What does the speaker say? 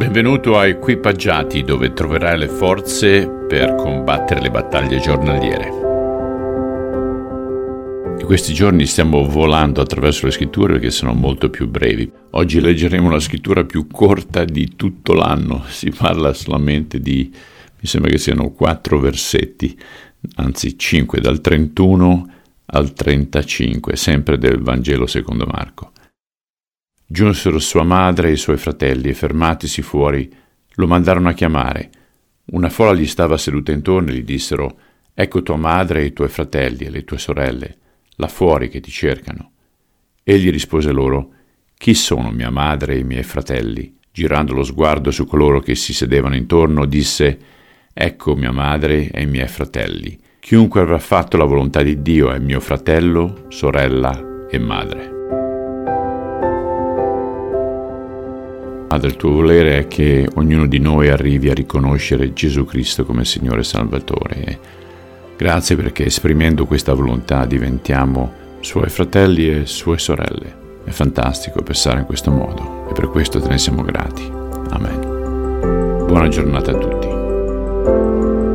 Benvenuto a Equipaggiati dove troverai le forze per combattere le battaglie giornaliere. In questi giorni stiamo volando attraverso le scritture perché sono molto più brevi. Oggi leggeremo la scrittura più corta di tutto l'anno, si parla solamente di, mi sembra che siano quattro versetti, anzi cinque, dal 31 al 35, sempre del Vangelo secondo Marco. Giunsero sua madre e i suoi fratelli e fermatisi fuori, lo mandarono a chiamare. Una folla gli stava seduta intorno e gli dissero Ecco tua madre e i tuoi fratelli e le tue sorelle, là fuori che ti cercano. Egli rispose loro Chi sono mia madre e i miei fratelli? Girando lo sguardo su coloro che si sedevano intorno, disse Ecco mia madre e i miei fratelli. Chiunque avrà fatto la volontà di Dio è mio fratello, sorella e madre. Padre, il tuo volere è che ognuno di noi arrivi a riconoscere Gesù Cristo come Signore e Salvatore. Grazie perché esprimendo questa volontà diventiamo suoi fratelli e sue sorelle. È fantastico pensare in questo modo e per questo te ne siamo grati. Amen. Buona giornata a tutti.